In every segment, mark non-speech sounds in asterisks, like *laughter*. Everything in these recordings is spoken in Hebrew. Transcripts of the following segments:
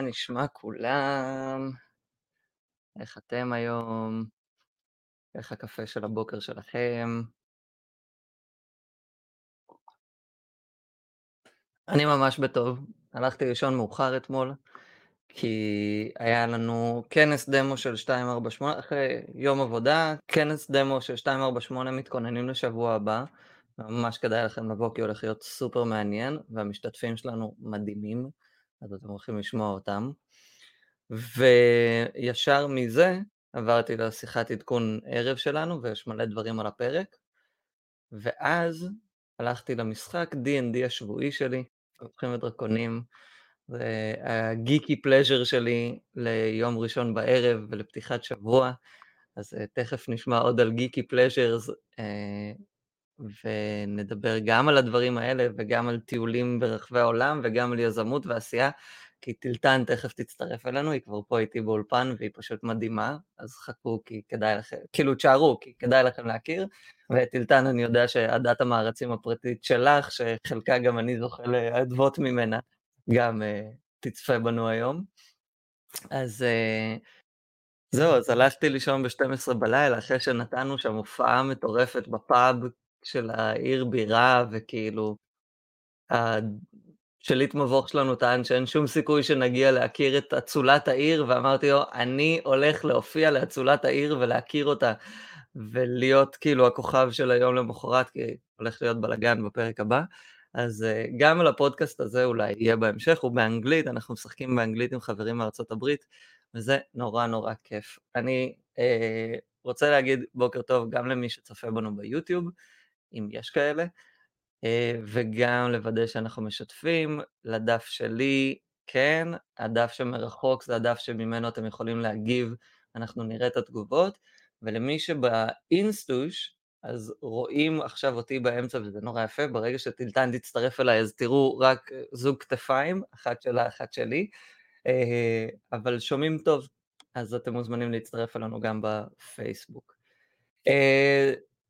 נשמע כולם? איך אתם היום? איך הקפה של הבוקר שלכם? אני ממש בטוב. הלכתי לישון מאוחר אתמול, כי היה לנו כנס דמו של 248, אחרי יום עבודה, כנס דמו של 248 מתכוננים לשבוע הבא. ממש כדאי לכם לבוא כי הולך להיות סופר מעניין, והמשתתפים שלנו מדהימים, אז אתם הולכים לשמוע אותם. וישר מזה עברתי לשיחת עדכון ערב שלנו, ויש מלא דברים על הפרק. ואז הלכתי למשחק D&D השבועי שלי, הופכים ודרקונים, זה הגיקי פלז'ר שלי ליום ראשון בערב ולפתיחת שבוע, אז תכף נשמע עוד על גיקי פלז'רס, ונדבר גם על הדברים האלה וגם על טיולים ברחבי העולם וגם על יזמות ועשייה, כי טילטן תכף תצטרף אלינו, היא כבר פה איתי באולפן והיא פשוט מדהימה, אז חכו כי כדאי לכם, כאילו תשארו כי כדאי לכם להכיר, וטילטן אני יודע שעדת המערצים הפרטית שלך, שחלקה גם אני זוכה לאדוות ממנה, גם uh, תצפה בנו היום. אז uh, זהו, אז הלכתי לישון ב-12 בלילה, אחרי שנתנו שם הופעה מטורפת בפאב של העיר בירה, וכאילו, שליט מבוך שלנו טען שאין שום סיכוי שנגיע להכיר את אצולת העיר, ואמרתי לו, אני הולך להופיע לאצולת העיר ולהכיר אותה, ולהיות כאילו הכוכב של היום למחרת, כי הולך להיות בלאגן בפרק הבא. אז uh, גם על הפודקאסט הזה אולי יהיה בהמשך, הוא באנגלית, אנחנו משחקים באנגלית עם חברים מארצות הברית, וזה נורא נורא כיף. אני uh, רוצה להגיד בוקר טוב גם למי שצופה בנו ביוטיוב, אם יש כאלה, אה, וגם לוודא שאנחנו משתפים. לדף שלי, כן, הדף שמרחוק זה הדף שממנו אתם יכולים להגיב, אנחנו נראה את התגובות, ולמי שבאינסטוש, אז רואים עכשיו אותי באמצע וזה נורא יפה, ברגע שטילטן תצטרף אליי אז תראו רק זוג כתפיים, אחת שלה, אחת שלי, אה, אבל שומעים טוב, אז אתם מוזמנים להצטרף אלינו גם בפייסבוק.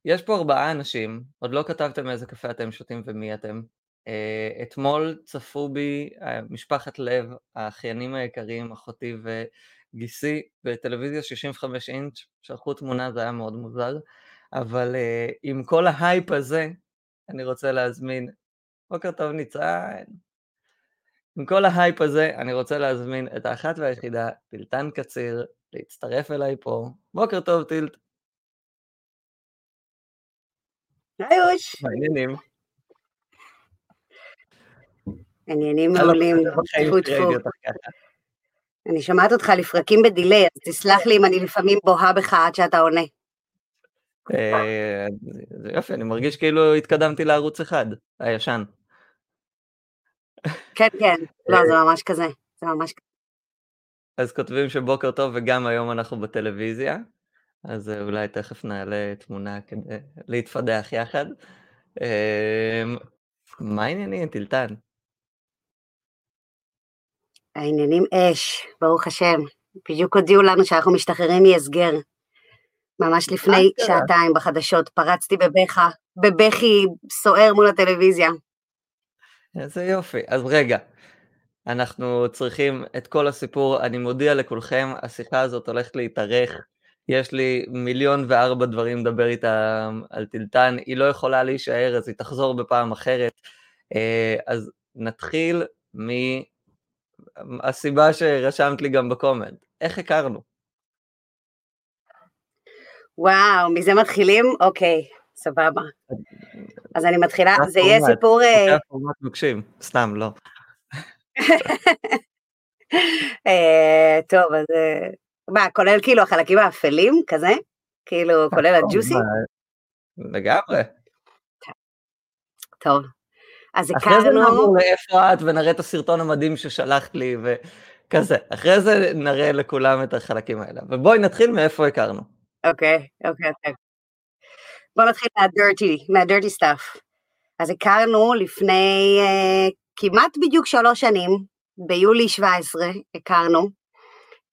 יש פה ארבעה אנשים, עוד לא כתבתם איזה קפה אתם שותים ומי אתם. Uh, אתמול צפו בי uh, משפחת לב, האחיינים היקרים, אחותי וגיסי, בטלוויזיה 65 אינץ', שלחו תמונה, זה היה מאוד מוזר, אבל uh, עם כל ההייפ הזה, אני רוצה להזמין, בוקר טוב ניצן, עם כל ההייפ הזה, אני רוצה להזמין את האחת והיחידה, טילטן קציר, להצטרף אליי פה. בוקר טוב טילט. היי אוש. מעניינים. עניינים מעולים, טפו טפו. אני שומעת אותך לפרקים בדיליי, אז תסלח לי אם אני לפעמים בוהה בך עד שאתה עונה. אה, זה יופי, אני מרגיש כאילו התקדמתי לערוץ אחד, הישן. כן, כן, לא, זה ממש כזה, זה ממש כזה. אז כותבים שבוקר טוב וגם היום אנחנו בטלוויזיה. אז אה, אולי תכף נעלה תמונה כדי להתפדח יחד. אמ, מה העניינים, טילטן? העניינים אש, ברוך השם. בדיוק הודיעו לנו שאנחנו משתחררים מהסגר. ממש לפני שעתיים בחדשות פרצתי בבכה, בבכי סוער מול הטלוויזיה. איזה יופי. אז רגע, אנחנו צריכים את כל הסיפור, אני מודיע לכולכם, השיחה הזאת הולכת להתארך יש לי מיליון וארבע דברים לדבר איתה על טילטן, היא לא יכולה להישאר, אז היא תחזור בפעם אחרת. אה, אז נתחיל מהסיבה שרשמת לי גם בקומנט, איך הכרנו? וואו, מזה מתחילים? אוקיי, סבבה. אז אני מתחילה, זה יהיה סיפור... זה אה, פורמט נוקשים, סתם, לא. *laughs* אה, טוב, אז מה, כולל כאילו החלקים האפלים כזה? כאילו, כולל נכון, הג'וסי? לגמרי. טוב, אז הכרנו... אחרי זה נעבור לאיפה את ונראה את הסרטון המדהים ששלחת לי וכזה. אחרי זה נראה לכולם את החלקים האלה. ובואי נתחיל מאיפה הכרנו. אוקיי, אוקיי, אוקיי. בוא נתחיל מה dirty, מה dirty stuff. אז הכרנו לפני uh, כמעט בדיוק שלוש שנים, ביולי 17 הכרנו,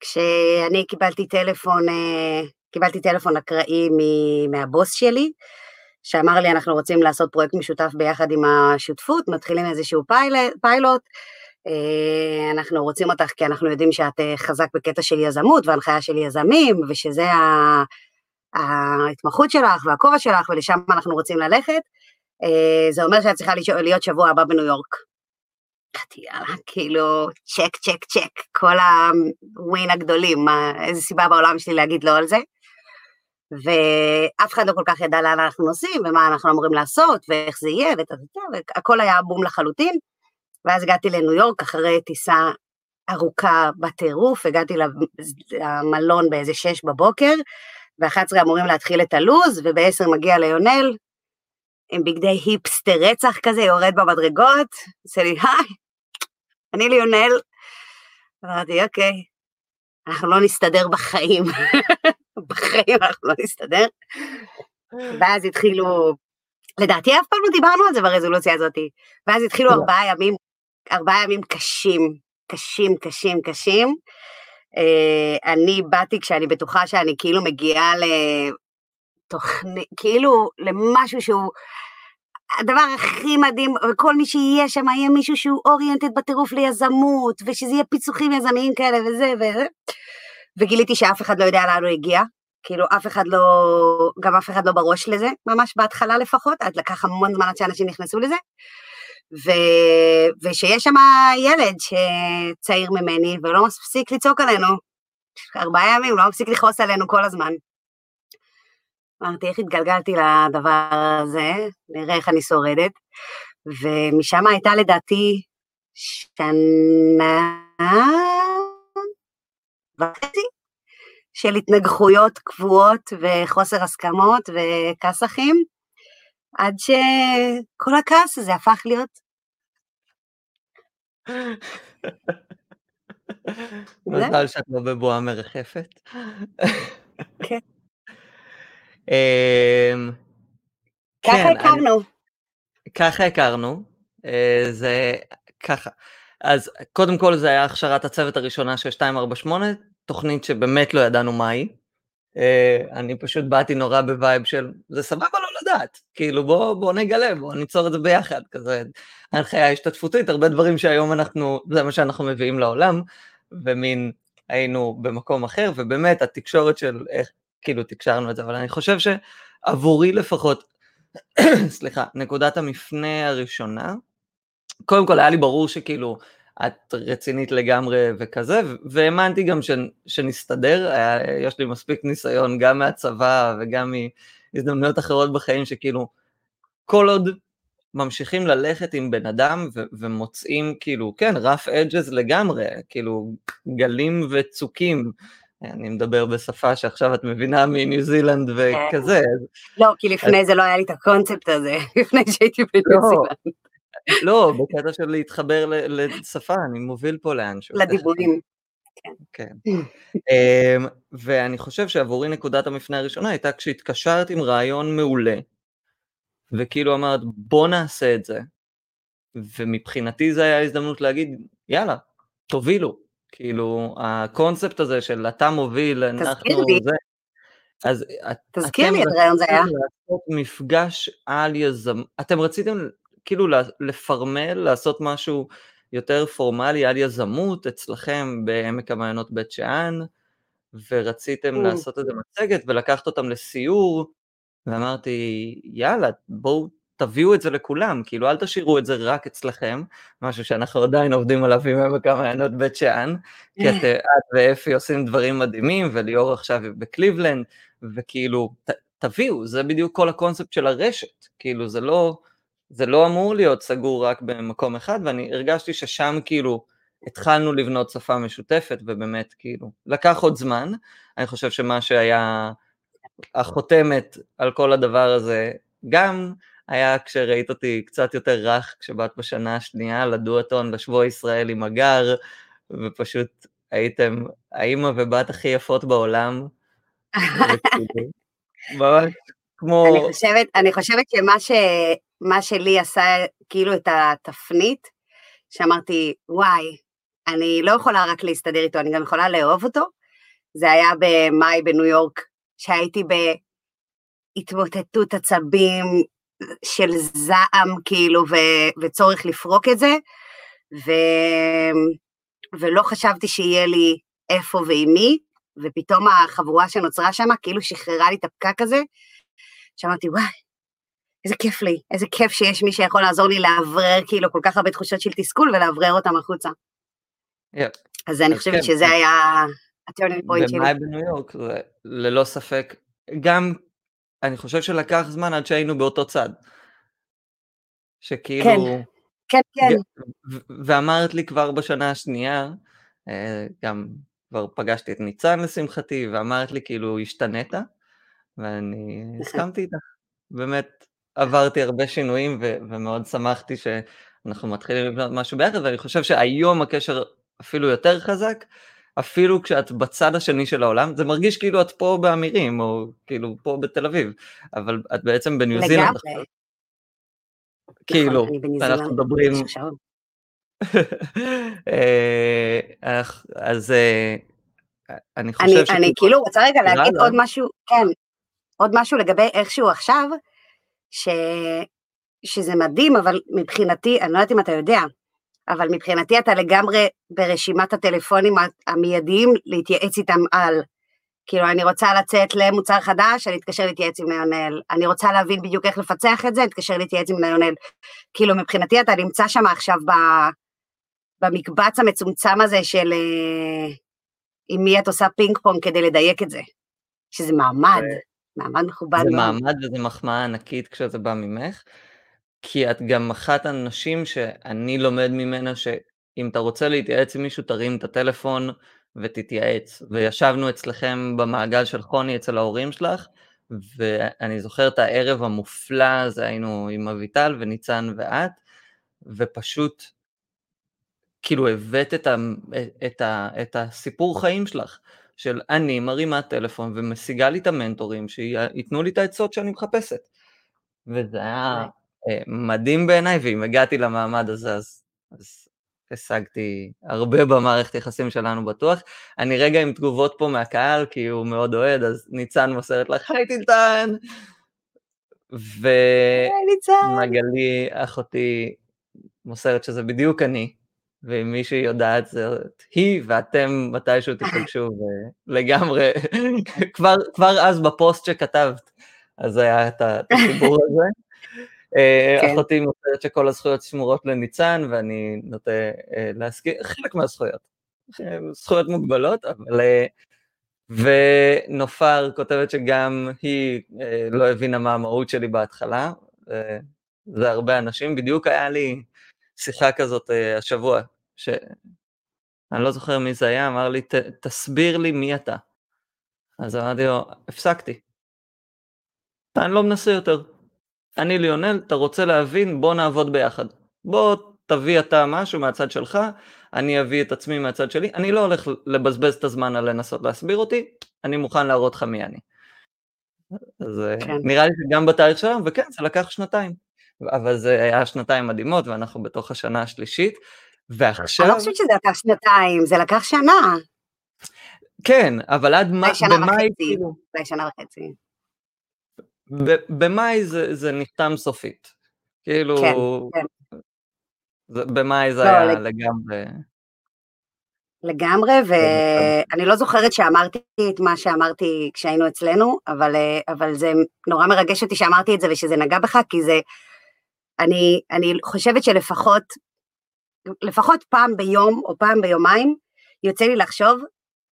כשאני קיבלתי טלפון, אה, קיבלתי טלפון אקראי מהבוס שלי, שאמר לי אנחנו רוצים לעשות פרויקט משותף ביחד עם השותפות, מתחילים איזשהו פיילוט, פיילוט אה, אנחנו רוצים אותך כי אנחנו יודעים שאת אה, חזק בקטע של יזמות והנחיה של יזמים, ושזה ההתמחות שלך והכובע שלך, ולשם אנחנו רוצים ללכת. זה אומר שאת צריכה להיות שבוע הבא בניו יורק. אמרתי, יאללה, כאילו, צ'ק, צ'ק, צ'ק, כל הווין הגדולים, מה, איזה סיבה בעולם שלי להגיד לא על זה. ואף אחד לא כל כך ידע לאן אנחנו נוסעים, ומה אנחנו אמורים לעשות, ואיך זה יהיה, והכל היה בום לחלוטין. ואז הגעתי לניו יורק אחרי טיסה ארוכה בטירוף, הגעתי למלון באיזה שש בבוקר, ב-11 אמורים להתחיל את הלו"ז, וב-10 מגיע ליונל, עם בגדי היפסטר רצח כזה, יורד במדרגות, עושה לי, היי, אני ליונל. אמרתי, אוקיי, אנחנו לא נסתדר בחיים. *laughs* בחיים אנחנו לא נסתדר. ואז התחילו, לדעתי אף פעם לא דיברנו על זה ברזולוציה הזאת, ואז התחילו לא. ארבעה ימים, ארבעה ימים קשים, קשים, קשים, קשים. Uh, אני באתי כשאני בטוחה שאני כאילו מגיעה לתוכנית, כאילו למשהו שהוא הדבר הכי מדהים, וכל מי שיהיה שם יהיה מישהו שהוא אוריינטד בטירוף ליזמות, ושזה יהיה פיצוחים יזמיים כאלה וזה וזה. וגיליתי שאף אחד לא יודע לאן הוא הגיע, כאילו אף אחד לא, גם אף אחד לא בראש לזה, ממש בהתחלה לפחות, עד לקח המון זמן עד שאנשים נכנסו לזה. ו... ושיש שם ילד שצעיר ממני ולא מפסיק לצעוק עלינו, ארבעה ימים, לא מפסיק לכעוס עלינו כל הזמן. אמרתי, איך התגלגלתי לדבר הזה, נראה איך אני שורדת. ומשם הייתה לדעתי שנה וחצי של התנגחויות קבועות וחוסר הסכמות וכסחים, עד שכל הכעס הזה הפך להיות. מזל שאת לא בבועה מרחפת. כן. אמ, ככה כן, הכרנו. ככה הכרנו, אה, זה ככה. אז קודם כל זה היה הכשרת הצוות הראשונה של 248, תוכנית שבאמת לא ידענו מה היא. אה, אני פשוט באתי נורא ב vibe של זה סבבה לא לדעת, כאילו בוא, בוא נגלה, בוא ניצור את זה ביחד, כזה הנחיה השתתפותית, הרבה דברים שהיום אנחנו, זה מה שאנחנו מביאים לעולם, ומין היינו במקום אחר, ובאמת התקשורת של איך, כאילו תקשרנו את זה, אבל אני חושב שעבורי לפחות, *coughs* סליחה, נקודת המפנה הראשונה, קודם כל היה לי ברור שכאילו את רצינית לגמרי וכזה, והאמנתי גם ש, שנסתדר, היה, יש לי מספיק ניסיון גם מהצבא וגם מהזדמנויות אחרות בחיים שכאילו כל עוד ממשיכים ללכת עם בן אדם ו- ומוצאים כאילו, כן, rough edges לגמרי, כאילו גלים וצוקים, אני מדבר בשפה שעכשיו את מבינה מניו זילנד וכזה. לא, כי לפני זה לא היה לי את הקונספט הזה, *laughs* לפני שהייתי בניו לא. זילנד. לא, בקטע של להתחבר לשפה, אני מוביל פה לאנשהו. לדיבורים. כן. אמ, ואני חושב שעבורי נקודת המפנה הראשונה הייתה כשהתקשרת עם רעיון מעולה, וכאילו אמרת בוא נעשה את זה, ומבחינתי זה היה הזדמנות להגיד יאללה, תובילו, כאילו הקונספט הזה של אתה מוביל, אנחנו זה. אז תזכיר לי איזה רעיון זה היה. לעשות מפגש על יזם, אתם רציתם כאילו לפרמל, לעשות משהו יותר פורמלי על יזמות אצלכם בעמק המעיינות בית שאן, ורציתם mm. לעשות איזה מצגת ולקחת אותם לסיור, ואמרתי יאללה בואו תביאו את זה לכולם, כאילו אל תשאירו את זה רק אצלכם, משהו שאנחנו עדיין עובדים עליו עם עמק המעיינות בית שאן, כי את, *laughs* את ואפי עושים דברים מדהימים, וליאור עכשיו בקליבלנד, וכאילו, ת, תביאו, זה בדיוק כל הקונספט של הרשת, כאילו זה לא, זה לא אמור להיות סגור רק במקום אחד, ואני הרגשתי ששם כאילו התחלנו לבנות שפה משותפת, ובאמת כאילו, לקח עוד זמן, אני חושב שמה שהיה החותמת על כל הדבר הזה, גם היה כשראית אותי קצת יותר רך כשבאת בשנה השנייה לדואטון לשבוע ישראל עם הגר, ופשוט הייתם האימא ובת הכי יפות בעולם. *laughs* ממש כמו... אני חושבת, אני חושבת שמה ש, מה שלי עשה כאילו את התפנית, שאמרתי, וואי, אני לא יכולה רק להסתדר איתו, אני גם יכולה לאהוב אותו. זה היה במאי בניו יורק, שהייתי בהתמוטטות עצבים, של זעם כאילו ו, וצורך לפרוק את זה, ו... ולא חשבתי שיהיה לי איפה ועם מי, ופתאום החבורה שנוצרה שם כאילו שחררה לי את הפקק הזה, שאמרתי, וואי, איזה כיף לי, איזה כיף שיש מי שיכול לעזור לי לאוורר כאילו כל כך הרבה תחושות של תסכול ולאוורר אותם החוצה. Yep. אז אני חושבת כן, שזה היה ה turning point שלי. ומאי בניו יורק, ללא ספק, גם אני חושב שלקח זמן עד שהיינו באותו צד. שכאילו... כן, כן, כן. ואמרת לי כבר בשנה השנייה, אה, גם כבר פגשתי את ניצן לשמחתי, ואמרת לי כאילו השתנית, ואני נכון. הסכמתי איתך. באמת עברתי הרבה שינויים ו- ומאוד שמחתי שאנחנו מתחילים לבנות משהו ביחד, ואני חושב שהיום הקשר אפילו יותר חזק, אפילו כשאת בצד השני של העולם, זה מרגיש כאילו את פה באמירים, או כאילו פה בתל אביב, אבל את בעצם בניו זילנד. לגמרי. כאילו, אנחנו מדברים... אה, אז אה, אני חושב ש... אני כאילו רוצה רגע להגיד עוד משהו, כן, עוד משהו לגבי איכשהו עכשיו, ש... שזה מדהים, אבל מבחינתי, אני לא יודעת אם אתה יודע, אבל מבחינתי אתה לגמרי ברשימת הטלפונים המיידיים להתייעץ איתם על. כאילו, אני רוצה לצאת למוצר חדש, אני אתקשר להתייעץ עם ליונל. אני רוצה להבין בדיוק איך לפצח את זה, אני אתקשר להתייעץ עם ליונל. כאילו, מבחינתי אתה נמצא שם עכשיו ב... במקבץ המצומצם הזה של אה, עם מי את עושה פינג פונג כדי לדייק את זה. שזה מעמד, מעמד מכובד. זה מעמד וזה מחמאה ענקית כשזה בא ממך. כי את גם אחת הנשים שאני לומד ממנה שאם אתה רוצה להתייעץ עם מישהו תרים את הטלפון ותתייעץ. וישבנו אצלכם במעגל של חוני אצל ההורים שלך, ואני זוכר את הערב המופלא הזה, היינו עם אביטל וניצן ואת, ופשוט כאילו הבאת את, ה, את, ה, את הסיפור חיים שלך, של אני מרימה טלפון ומשיגה לי את המנטורים שייתנו לי את העצות שאני מחפשת. וזה היה אה, מדהים בעיניי, ואם הגעתי למעמד הזה, אז, אז השגתי הרבה במערכת יחסים שלנו בטוח. אני רגע עם תגובות פה מהקהל, כי הוא מאוד אוהד, אז ניצן מוסרת לך, היי טילטן! ומגלי, אחותי, מוסרת שזה בדיוק אני, ואם מישהי יודעת, זאת היא, ואתם מתישהו תפגשו, *laughs* ולגמרי, *laughs* כבר, כבר אז בפוסט שכתבת, אז היה את החיבור *laughs* הזה. אה, כן. אחותי מוסרת שכל הזכויות שמורות לניצן, ואני נוטה אה, להזכיר חלק מהזכויות. זכויות מוגבלות, אבל... אה, ונופר כותבת שגם היא לא הבינה מה המהות שלי בהתחלה, זה הרבה אנשים. בדיוק היה לי שיחה כזאת השבוע, שאני לא זוכר מי זה היה, אמר לי, תסביר לי מי אתה. אז אמרתי לו, הפסקתי. אני לא מנסה יותר. אני ליונל, אתה רוצה להבין, בוא נעבוד ביחד. בוא תביא אתה משהו מהצד שלך, אני אביא את עצמי מהצד שלי, אני לא הולך לבזבז את הזמן על לנסות להסביר אותי, אני מוכן להראות לך מי אני. אז אה, כן. נראה לי שגם בתאריך שלנו, וכן, זה לקח שנתיים. אבל זה היה שנתיים מדהימות, ואנחנו בתוך השנה השלישית, ועכשיו... אני לא חושבת שזה לקח שנתיים, זה לקח שנה. כן, אבל עד במאי... שנה וחצי, כאילו... שנה וחצי. במאי זה, זה נחתם סופית. כאילו, כן, כן. זה, במאי זה לא, היה לג... לגמרי... לגמרי, ואני לא זוכרת שאמרתי את מה שאמרתי כשהיינו אצלנו, אבל, אבל זה נורא מרגש אותי שאמרתי את זה ושזה נגע בך, כי זה, אני, אני חושבת שלפחות, לפחות פעם ביום או פעם ביומיים, יוצא לי לחשוב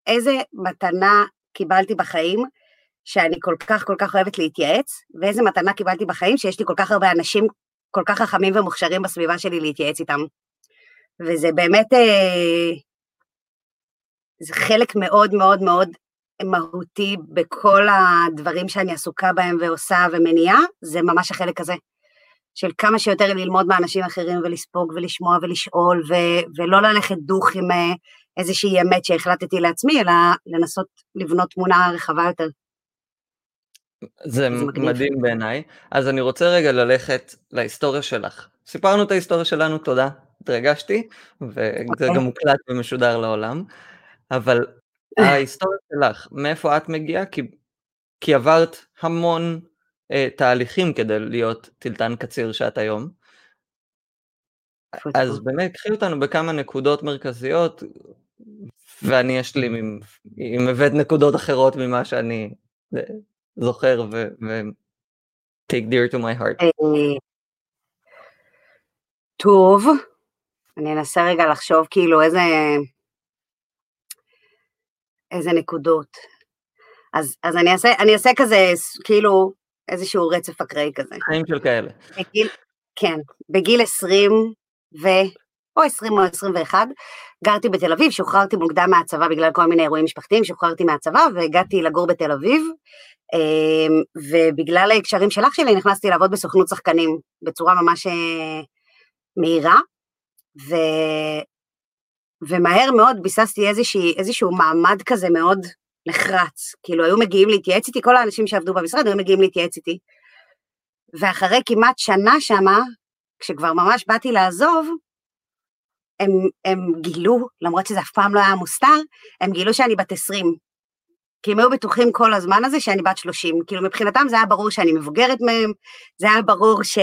איזה מתנה קיבלתי בחיים, שאני כל כך כל כך אוהבת להתייעץ, ואיזה מתנה קיבלתי בחיים שיש לי כל כך הרבה אנשים כל כך חכמים ומוכשרים בסביבה שלי להתייעץ איתם. וזה באמת, אה, זה חלק מאוד מאוד מאוד מהותי בכל הדברים שאני עסוקה בהם ועושה ומניעה, זה ממש החלק הזה. של כמה שיותר ללמוד מאנשים אחרים ולספוג ולשמוע ולשאול, ו- ולא ללכת דוך עם אה, איזושהי אמת שהחלטתי לעצמי, אלא לנסות לבנות תמונה רחבה יותר. זה מדהים בעיניי. אז אני רוצה רגע ללכת להיסטוריה שלך. סיפרנו את ההיסטוריה שלנו, תודה, התרגשתי, וזה אוקיי. גם מוקלט ומשודר לעולם, אבל ההיסטוריה שלך, מאיפה את מגיעה? כי, כי עברת המון אה, תהליכים כדי להיות טילטן קציר שאת היום. אז באמת, קחי אותנו בכמה נקודות מרכזיות, ואני אשלים עם, אם הבאת נקודות אחרות ממה שאני אה, זוכר ו... ו... take dear to my heart. טוב, אני אנסה רגע לחשוב כאילו איזה, איזה נקודות. אז, אז אני, אעשה, אני אעשה כזה, כאילו, איזשהו רצף אקראי כזה. חיים של כאלה. בגיל, כן, בגיל 20 ו... או 20 או 21, גרתי בתל אביב, שוחררתי מוקדם מהצבא בגלל כל מיני אירועים משפחתיים, שוחררתי מהצבא והגעתי לגור בתל אביב, אמ, ובגלל ההקשרים של אח שלי נכנסתי לעבוד בסוכנות שחקנים בצורה ממש אה, מהירה, ו... ומהר מאוד ביססתי איזושהי, איזשהו מעמד כזה מאוד נחרץ, כאילו היו מגיעים להתייעץ איתי, כל האנשים שעבדו במשרד היו מגיעים להתייעץ איתי, ואחרי כמעט שנה שמה, כשכבר ממש באתי לעזוב, הם, הם גילו, למרות שזה אף פעם לא היה מוסתר, הם גילו שאני בת 20. כי הם היו בטוחים כל הזמן הזה שאני בת 30. כאילו מבחינתם זה היה ברור שאני מבוגרת מהם, זה היה ברור ש...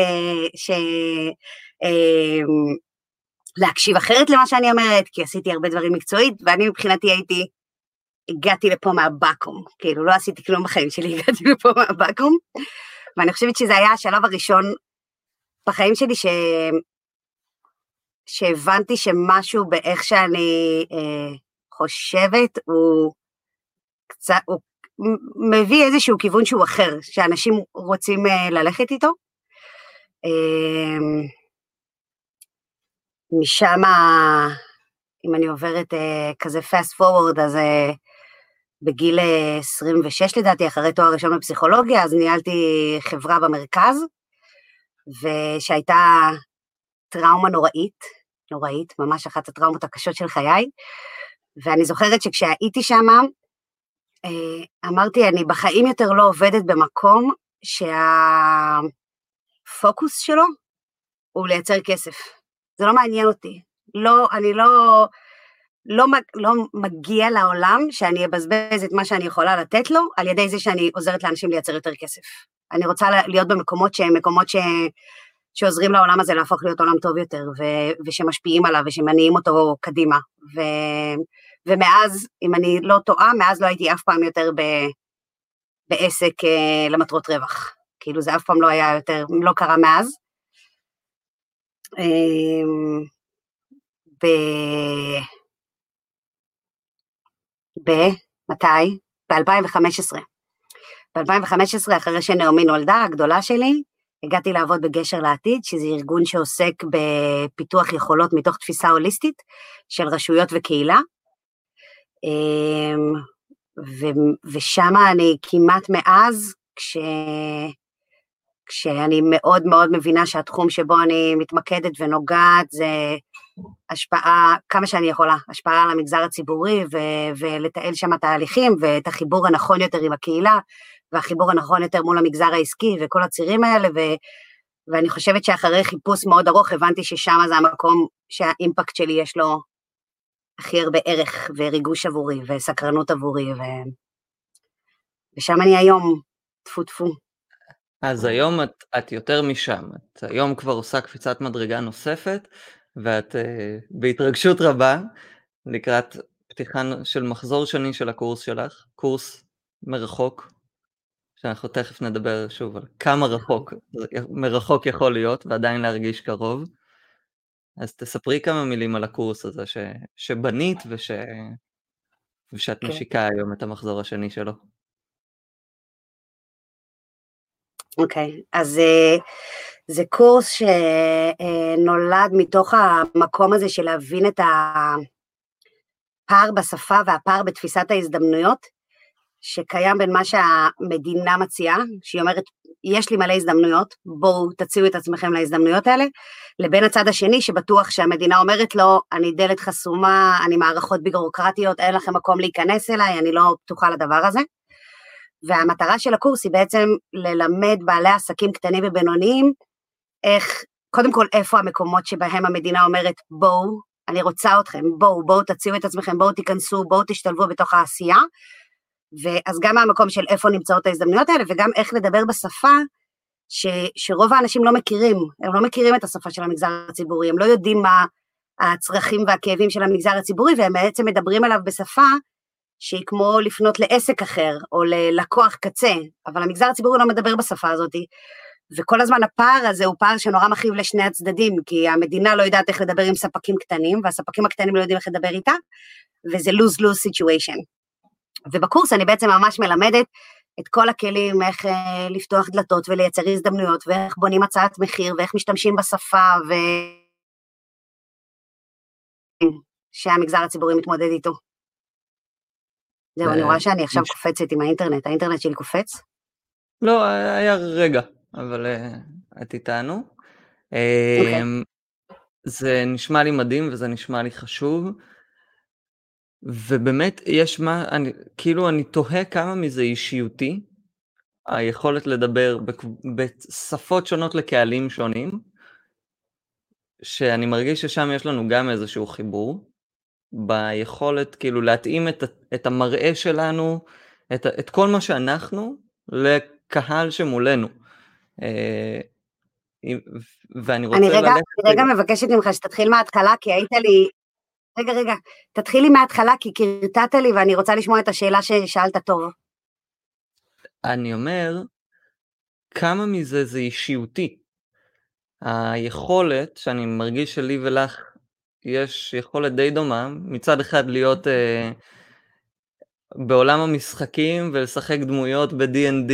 ש אה, להקשיב אחרת למה שאני אומרת, כי עשיתי הרבה דברים מקצועית, ואני מבחינתי הייתי, הגעתי לפה מהבקו"ם, כאילו לא עשיתי כלום בחיים שלי, *laughs* הגעתי לפה מהבקו"ם, ואני חושבת שזה היה השלב הראשון בחיים שלי ש... שהבנתי שמשהו באיך שאני אה, חושבת הוא קצת, הוא מביא איזשהו כיוון שהוא אחר, שאנשים רוצים אה, ללכת איתו. אה, משם, אם אני עוברת אה, כזה fast forward, אז אה, בגיל 26 אה, לדעתי, אחרי תואר ראשון בפסיכולוגיה, אז ניהלתי חברה במרכז, ושהייתה טראומה נוראית, נוראית, ממש אחת הטראומות הקשות של חיי, ואני זוכרת שכשהייתי שמה, אמרתי, אני בחיים יותר לא עובדת במקום שהפוקוס שלו הוא לייצר כסף. זה לא מעניין אותי. לא, אני לא, לא, לא מגיע לעולם שאני אבזבז את מה שאני יכולה לתת לו על ידי זה שאני עוזרת לאנשים לייצר יותר כסף. אני רוצה להיות במקומות שהם מקומות ש, שעוזרים לעולם הזה להפוך להיות עולם טוב יותר, ו, ושמשפיעים עליו ושמניעים אותו קדימה. ו, ומאז, אם אני לא טועה, מאז לא הייתי אף פעם יותר ב, בעסק uh, למטרות רווח. כאילו זה אף פעם לא היה יותר, לא קרה מאז. אמ, ב... ב... מתי? ב-2015. ב-2015, אחרי שנעמי נולדה, הגדולה שלי, הגעתי לעבוד בגשר לעתיד, שזה ארגון שעוסק בפיתוח יכולות מתוך תפיסה הוליסטית של רשויות וקהילה. אמ, ושם אני כמעט מאז, כש... כשאני מאוד מאוד מבינה שהתחום שבו אני מתמקדת ונוגעת זה השפעה, כמה שאני יכולה, השפעה על המגזר הציבורי ו- ולתעל שם תהליכים ואת החיבור הנכון יותר עם הקהילה והחיבור הנכון יותר מול המגזר העסקי וכל הצירים האלה ו- ואני חושבת שאחרי חיפוש מאוד ארוך הבנתי ששם זה המקום שהאימפקט שלי יש לו הכי הרבה ערך וריגוש עבורי וסקרנות עבורי ו... ושם אני היום, טפו טפו. אז היום את, את יותר משם, את היום כבר עושה קפיצת מדרגה נוספת, ואת uh, בהתרגשות רבה לקראת פתיחה של מחזור שני של הקורס שלך, קורס מרחוק, שאנחנו תכף נדבר שוב על כמה רחוק מרחוק יכול להיות ועדיין להרגיש קרוב. אז תספרי כמה מילים על הקורס הזה ש, שבנית וש, ושאת כן. משיקה היום את המחזור השני שלו. אוקיי, okay, אז uh, זה קורס שנולד מתוך המקום הזה של להבין את הפער בשפה והפער בתפיסת ההזדמנויות שקיים בין מה שהמדינה מציעה, שהיא אומרת, יש לי מלא הזדמנויות, בואו תציעו את עצמכם להזדמנויות האלה, לבין הצד השני שבטוח שהמדינה אומרת לו, אני דלת חסומה, אני מערכות בירוקרטיות, אין לכם מקום להיכנס אליי, אני לא פתוחה לדבר הזה. והמטרה של הקורס היא בעצם ללמד בעלי עסקים קטנים ובינוניים איך, קודם כל איפה המקומות שבהם המדינה אומרת בואו, אני רוצה אתכם, בואו, בואו תציעו את עצמכם, בואו תיכנסו, בואו תשתלבו בתוך העשייה, ואז גם מהמקום של איפה נמצאות ההזדמנויות האלה וגם איך לדבר בשפה ש, שרוב האנשים לא מכירים, הם לא מכירים את השפה של המגזר הציבורי, הם לא יודעים מה הצרכים והכאבים של המגזר הציבורי, והם בעצם מדברים עליו בשפה שהיא כמו לפנות לעסק אחר, או ללקוח קצה, אבל המגזר הציבורי לא מדבר בשפה הזאת, וכל הזמן הפער הזה הוא פער שנורא מכאיב לשני הצדדים, כי המדינה לא יודעת איך לדבר עם ספקים קטנים, והספקים הקטנים לא יודעים איך לדבר איתה, וזה lose-lose situation. ובקורס אני בעצם ממש מלמדת את כל הכלים, איך אה, לפתוח דלתות ולייצר הזדמנויות, ואיך בונים הצעת מחיר, ואיך משתמשים בשפה, ו... שהמגזר הציבורי מתמודד איתו. זהו, אני רואה שאני עכשיו קופצת עם האינטרנט, האינטרנט שלי קופץ? לא, היה רגע, אבל אה, את איתנו. אוקיי. אמ, זה נשמע לי מדהים וזה נשמע לי חשוב. ובאמת יש מה, אני, כאילו אני תוהה כמה מזה אישיותי, היכולת לדבר בשפות שונות לקהלים שונים, שאני מרגיש ששם יש לנו גם איזשהו חיבור, ביכולת כאילו להתאים את, את המראה שלנו, את, את כל מה שאנחנו, לקהל שמולנו. אה, ואני רוצה אני רגע, ללכת... אני רגע מבקשת ממך שתתחיל מההתחלה, כי היית לי... רגע, רגע, תתחילי מההתחלה, כי קרטעת לי ואני רוצה לשמוע את השאלה ששאלת טוב. אני אומר, כמה מזה זה אישיותי. היכולת, שאני מרגיש שלי ולך יש יכולת די דומה, מצד אחד להיות אה, בעולם המשחקים ולשחק דמויות ב-D&D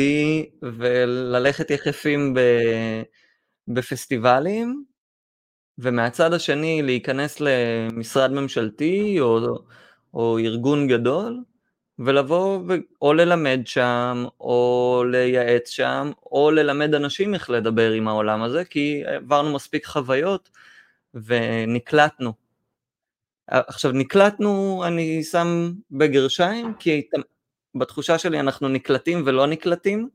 וללכת יחפים ב... בפסטיבלים, ומהצד השני להיכנס למשרד ממשלתי או, או ארגון גדול, ולבוא ו... או ללמד שם, או לייעץ שם, או ללמד אנשים איך לדבר עם העולם הזה, כי עברנו מספיק חוויות ונקלטנו. עכשיו נקלטנו, אני שם בגרשיים, כי בתחושה שלי אנחנו נקלטים ולא נקלטים.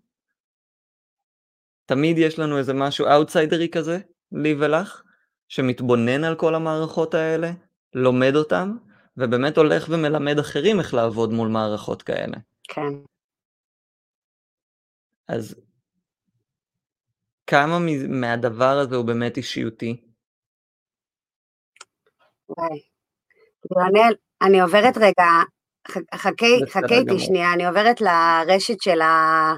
תמיד יש לנו איזה משהו אאוטסיידרי כזה, לי ולך, שמתבונן על כל המערכות האלה, לומד אותם, ובאמת הולך ומלמד אחרים איך לעבוד מול מערכות כאלה. כן. אז כמה מהדבר הזה הוא באמת אישיותי? וואי. אני, אני עוברת רגע, חכי איתי שנייה, אני עוברת לרשת של ה...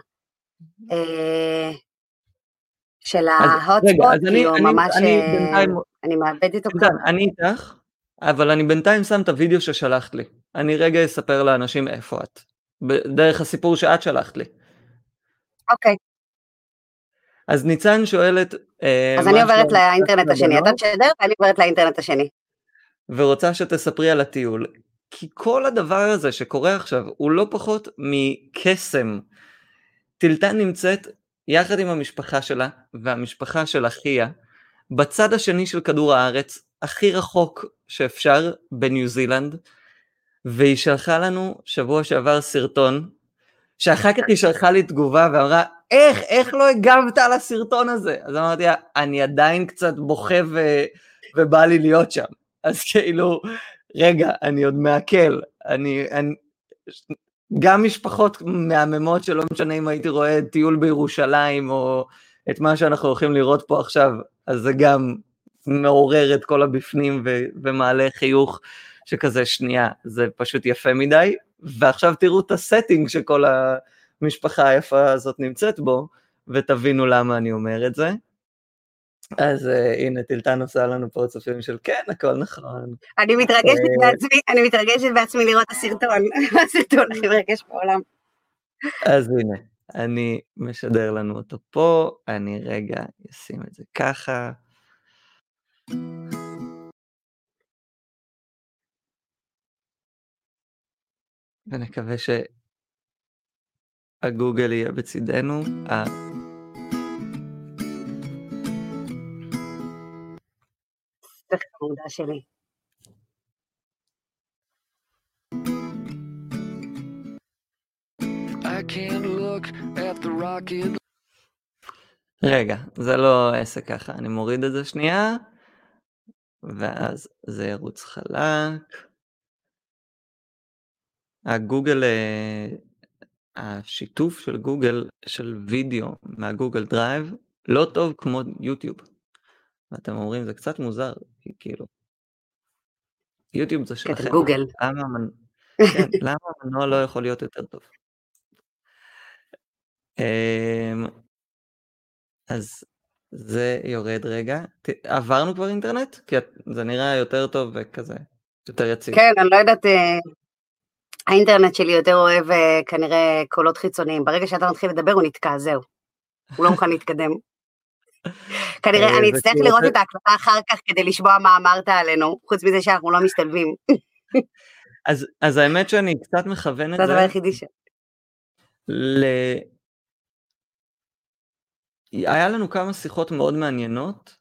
של ההוטספוט, כאילו ממש, אני, אה, בינתיים, אני מאבדת אותו. אני איתך, אבל אני בינתיים שם את הוידאו ששלחת לי. אני רגע אספר לאנשים איפה את. דרך הסיפור שאת שלחת לי. אוקיי. אז ניצן שואלת... אה, אז אני עוברת לאינטרנט השני, אתה תשדר ואני עוברת לאינטרנט השני. ורוצה שתספרי על הטיול. כי כל הדבר הזה שקורה עכשיו הוא לא פחות מקסם. טילטן נמצאת יחד עם המשפחה שלה והמשפחה של אחיה בצד השני של כדור הארץ, הכי רחוק שאפשר בניו זילנד, והיא שלחה לנו שבוע שעבר סרטון, שאחר כך היא שלחה לי תגובה ואמרה, איך, איך לא הגבת על הסרטון הזה? אז אמרתי לה, אני עדיין קצת בוכה ו... ובא לי להיות שם. אז כאילו, רגע, אני עוד מעכל, אני, אני, גם משפחות מהממות שלא משנה אם הייתי רואה טיול בירושלים או את מה שאנחנו הולכים לראות פה עכשיו, אז זה גם מעורר את כל הבפנים ו- ומעלה חיוך שכזה שנייה, זה פשוט יפה מדי, ועכשיו תראו את הסטינג שכל המשפחה היפה הזאת נמצאת בו, ותבינו למה אני אומר את זה. אז uh, הנה טילטן עושה לנו פה צופים של כן הכל נכון. אני מתרגשת אה, בעצמי, אני מתרגשת בעצמי לראות את הסרטון, *laughs* הסרטון הכי מרגש בעולם. אז הנה, אני משדר לנו אותו פה, אני רגע אשים את זה ככה. ונקווה שהגוגל יהיה בצידנו. חמודה שלי. רגע, זה לא עסק ככה, אני מוריד את זה שנייה, ואז זה ירוץ חלק. הגוגל, אה, השיתוף של גוגל, של וידאו מה Google Drive, לא טוב כמו יוטיוב. ואתם אומרים, זה קצת מוזר, כאילו. יוטיוב זה שלכם. גוגל. למה, *laughs* כן, למה המנוע לא יכול להיות יותר טוב? אמ, אז זה יורד רגע. עברנו כבר אינטרנט? כי זה נראה יותר טוב וכזה, יותר יציב. כן, אני לא יודעת, אה, האינטרנט שלי יותר אוהב אה, כנראה קולות חיצוניים. ברגע שאתה מתחיל לדבר הוא נתקע, זהו. הוא לא מוכן להתקדם. כנראה אה, אני אצטרך לראות את ההקלטה אחר כך כדי לשמוע מה אמרת עלינו, חוץ מזה שאנחנו לא משתלבים. אז האמת שאני קצת מכוון את זה. זה הדבר היחידי ש... היה לנו כמה שיחות מאוד מעניינות,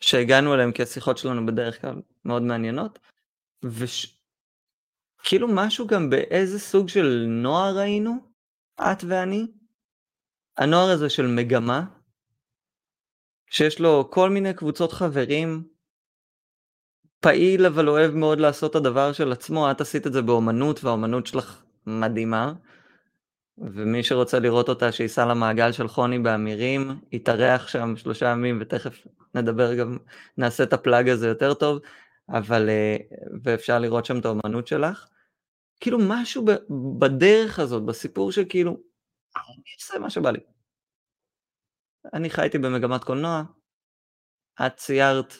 שהגענו אליהן כי השיחות שלנו בדרך כלל מאוד מעניינות, וכאילו משהו גם באיזה סוג של נוער היינו, את ואני, הנוער הזה של מגמה, שיש לו כל מיני קבוצות חברים, פעיל אבל אוהב מאוד לעשות את הדבר של עצמו, את עשית את זה באומנות והאומנות שלך מדהימה. ומי שרוצה לראות אותה שייסע למעגל של חוני באמירים, יתארח שם שלושה ימים ותכף נדבר גם, נעשה את הפלאג הזה יותר טוב, אבל, אה, ואפשר לראות שם את האומנות שלך. כאילו משהו בדרך הזאת, בסיפור של כאילו, אני אעשה מה שבא לי. אני חייתי במגמת קולנוע, את ציירת,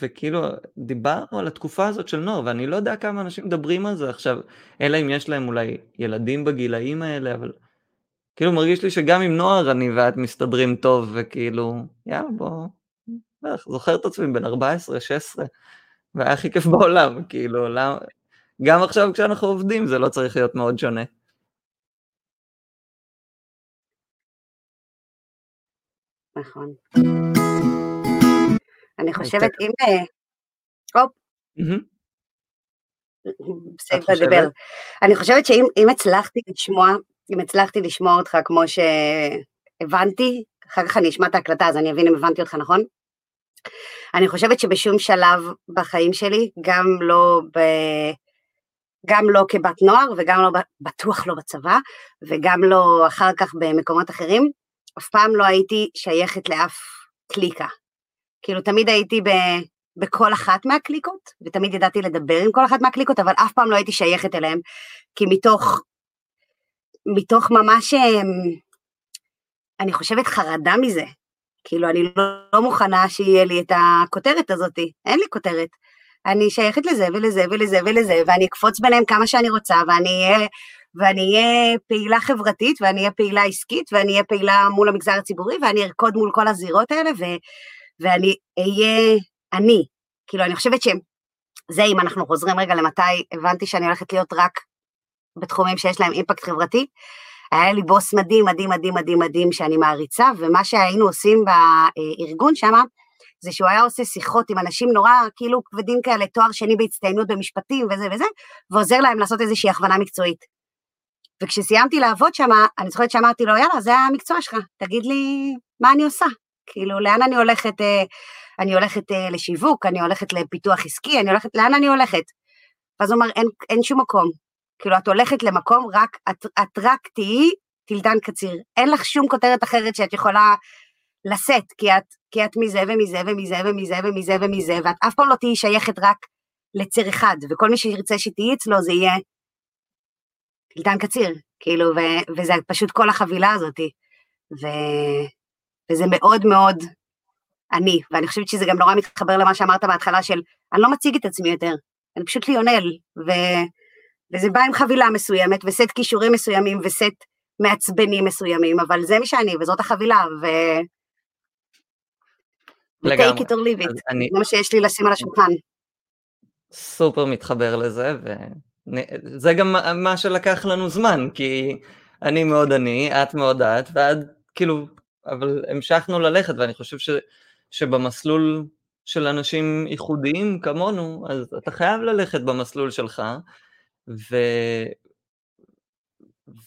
וכאילו דיברנו על התקופה הזאת של נוער, ואני לא יודע כמה אנשים מדברים על זה עכשיו, אלא אם יש להם אולי ילדים בגילאים האלה, אבל כאילו מרגיש לי שגם עם נוער אני ואת מסתדרים טוב, וכאילו, יאללה בוא, בערך, זוכר את עצמי בן 14, 16, והיה הכי כיף בעולם, כאילו, למה, גם עכשיו כשאנחנו עובדים זה לא צריך להיות מאוד שונה. נכון. אני חושבת אם... אה, הופ. בסדר, לדבר. אני חושבת שאם הצלחתי לשמוע, אם הצלחתי לשמוע אותך כמו שהבנתי, אחר כך אני אשמע את ההקלטה אז אני אבין אם הבנתי אותך נכון. אני חושבת שבשום שלב בחיים שלי, גם לא ב... גם לא כבת נוער וגם לא בטוח לא בצבא וגם לא אחר כך במקומות אחרים, אף פעם לא הייתי שייכת לאף קליקה. כאילו תמיד הייתי ב, בכל אחת מהקליקות, ותמיד ידעתי לדבר עם כל אחת מהקליקות, אבל אף פעם לא הייתי שייכת אליהן, כי מתוך, מתוך ממש, אמ, אני חושבת חרדה מזה. כאילו אני לא, לא מוכנה שיהיה לי את הכותרת הזאת, אין לי כותרת. אני שייכת לזה ולזה ולזה ולזה, ואני אקפוץ ביניהם כמה שאני רוצה, ואני אהיה, ואני אהיה פעילה חברתית, ואני אהיה פעילה עסקית, ואני אהיה פעילה מול המגזר הציבורי, ואני ארקוד מול כל הזירות האלה, ו, ואני אהיה אני. כאילו, אני חושבת שזה, אם אנחנו חוזרים רגע למתי הבנתי שאני הולכת להיות רק בתחומים שיש להם אימפקט חברתי, היה לי בוס מדהים, מדהים, מדהים, מדהים, מדהים, שאני מעריצה, ומה שהיינו עושים בארגון שם, זה שהוא היה עושה שיחות עם אנשים נורא כאילו כבדים כאלה, תואר שני בהצטיינות במשפטים וזה וזה, ועוזר להם לעשות איזושהי הכוונה מקצועית. וכשסיימתי לעבוד שם, אני זוכרת שאמרתי לו, יאללה, זה המקצוע שלך, תגיד לי מה אני עושה. כאילו, לאן אני הולכת? אה, אני הולכת אה, לשיווק, אני הולכת לפיתוח עסקי, אני הולכת, לאן אני הולכת? ואז הוא אמר, אין, אין שום מקום. כאילו, את הולכת למקום, רק, את, את רק תהיי טילדן קציר. אין לך שום כותרת אחרת שאת יכולה לשאת, כי את, כי את מזה ומזה ומזה ומזה ומזה ומזה, ואת אף פעם לא תהיי שייכת רק לציר אחד, וכל מי שירצה שתהיי אצלו זה יהיה טילדן קציר, כאילו, ו, וזה פשוט כל החבילה הזאתי. ו... וזה מאוד מאוד אני, ואני חושבת שזה גם נורא מתחבר למה שאמרת בהתחלה של אני לא מציג את עצמי יותר, אני פשוט ליונל, ו... וזה בא עם חבילה מסוימת, וסט כישורים מסוימים, וסט מעצבנים מסוימים, אבל זה מי שאני, וזאת החבילה, ו... לגמרי. take it or leave it, אני... זה מה שיש לי לשים על השולחן. סופר מתחבר לזה, וזה גם מה שלקח לנו זמן, כי אני מאוד אני, את מאוד את, ועד כאילו אבל המשכנו ללכת, ואני חושב ש, שבמסלול של אנשים ייחודיים כמונו, אז אתה חייב ללכת במסלול שלך, ו...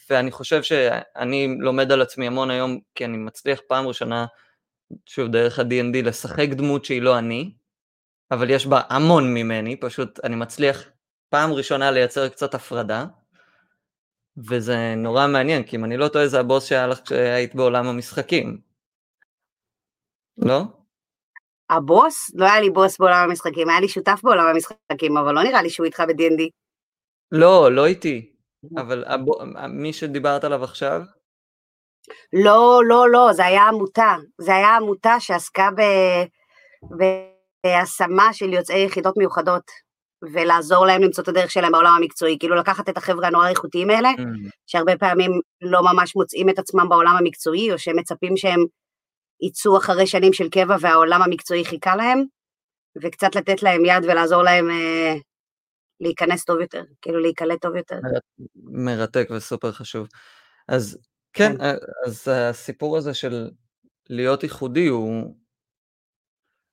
ואני חושב שאני לומד על עצמי המון היום, כי אני מצליח פעם ראשונה, שוב, דרך ה-D&D, לשחק דמות שהיא לא אני, אבל יש בה המון ממני, פשוט אני מצליח פעם ראשונה לייצר קצת הפרדה, וזה נורא מעניין, כי אם אני לא טועה זה הבוס שהיה לך כשהיית בעולם המשחקים. לא? הבוס? לא היה לי בוס בעולם המשחקים, היה לי שותף בעולם המשחקים, אבל לא נראה לי שהוא איתך ב-D&D. לא, לא איתי. אבל הבו, מי שדיברת עליו עכשיו? לא, לא, לא, זה היה עמותה. זה היה עמותה שעסקה ב... בהשמה של יוצאי יחידות מיוחדות, ולעזור להם למצוא את הדרך שלהם בעולם המקצועי. כאילו לקחת את החבר'ה הנורא איכותיים האלה, mm. שהרבה פעמים לא ממש מוצאים את עצמם בעולם המקצועי, או שהם מצפים שהם יצאו אחרי שנים של קבע והעולם המקצועי חיכה להם, וקצת לתת להם יד ולעזור להם אה, להיכנס טוב יותר, כאילו להיקלט טוב יותר. מרתק וסופר חשוב. אז כן, כן, אה, אז הסיפור הזה של להיות ייחודי הוא,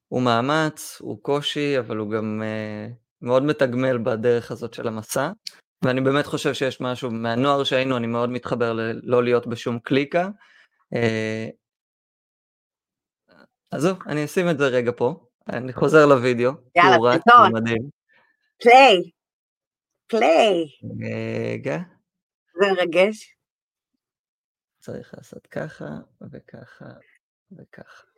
הוא מאמץ, הוא קושי, אבל הוא גם uh, מאוד מתגמל בדרך הזאת של המסע. ואני באמת חושב שיש משהו, מהנוער שהיינו, אני מאוד מתחבר ללא להיות בשום קליקה. Uh, עזוב, אני אשים את זה רגע פה, אני חוזר לוידאו. יאללה, פתאום. פליי. פליי. רגע. זה מרגש. צריך לעשות ככה וככה וככה.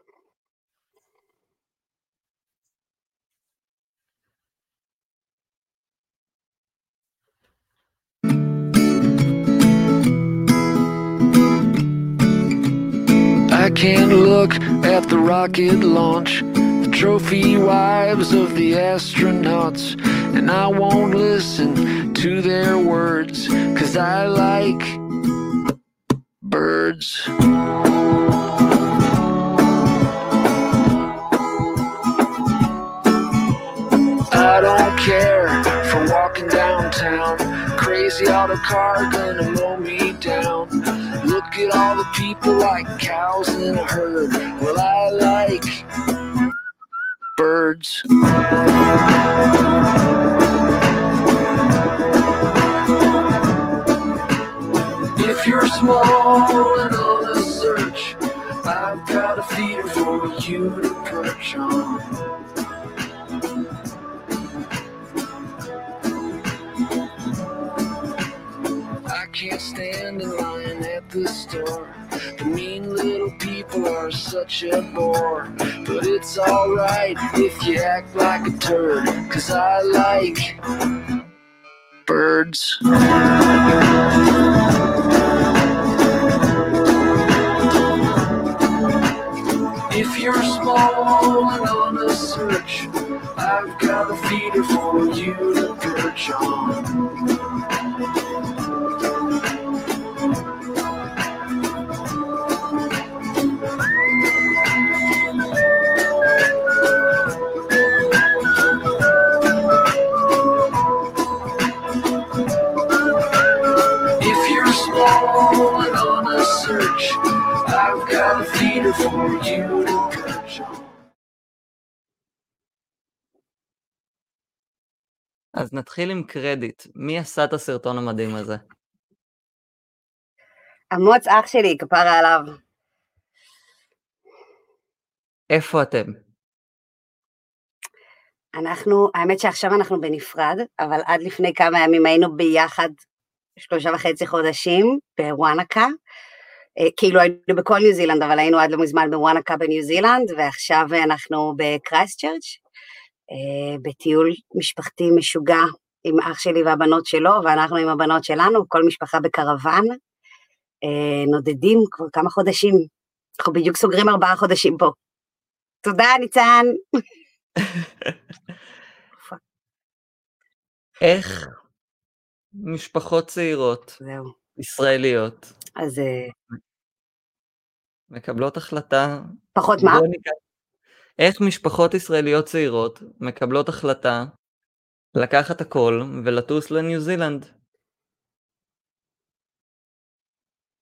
Can't look at the rocket launch, the trophy wives of the astronauts, and I won't listen to their words, cause I like birds. I don't care for walking downtown, crazy auto car gonna mow me down. At all the people like cows in a herd. Well, I like birds. If you're small and on a search, I've got a feeder for you to perch on. The store. The mean little people are such a bore. But it's alright if you act like a turd, cause I like birds. If you're small and on a search, I've got a feeder for you to perch on. אז נתחיל עם קרדיט. מי עשה את הסרטון המדהים הזה? המוץ אח שלי, כפרה עליו. איפה אתם? אנחנו, האמת שעכשיו אנחנו בנפרד, אבל עד לפני כמה ימים היינו ביחד שלושה וחצי חודשים בוואנקה. אה, כאילו היינו בכל ניו זילנד, אבל היינו עד לא מזמן בוואנקה בניו זילנד, ועכשיו אנחנו בקרייסט צ'רץ', אה, בטיול משפחתי משוגע עם אח שלי והבנות שלו, ואנחנו עם הבנות שלנו, כל משפחה בקרוון, אה, נודדים כבר כמה חודשים. אנחנו בדיוק סוגרים ארבעה חודשים פה. תודה, ניצן. *laughs* איך משפחות צעירות, זהו. ישראליות, אז... מקבלות החלטה... פחות מה? איך משפחות ישראליות צעירות מקבלות החלטה לקחת הכל ולטוס לניו זילנד?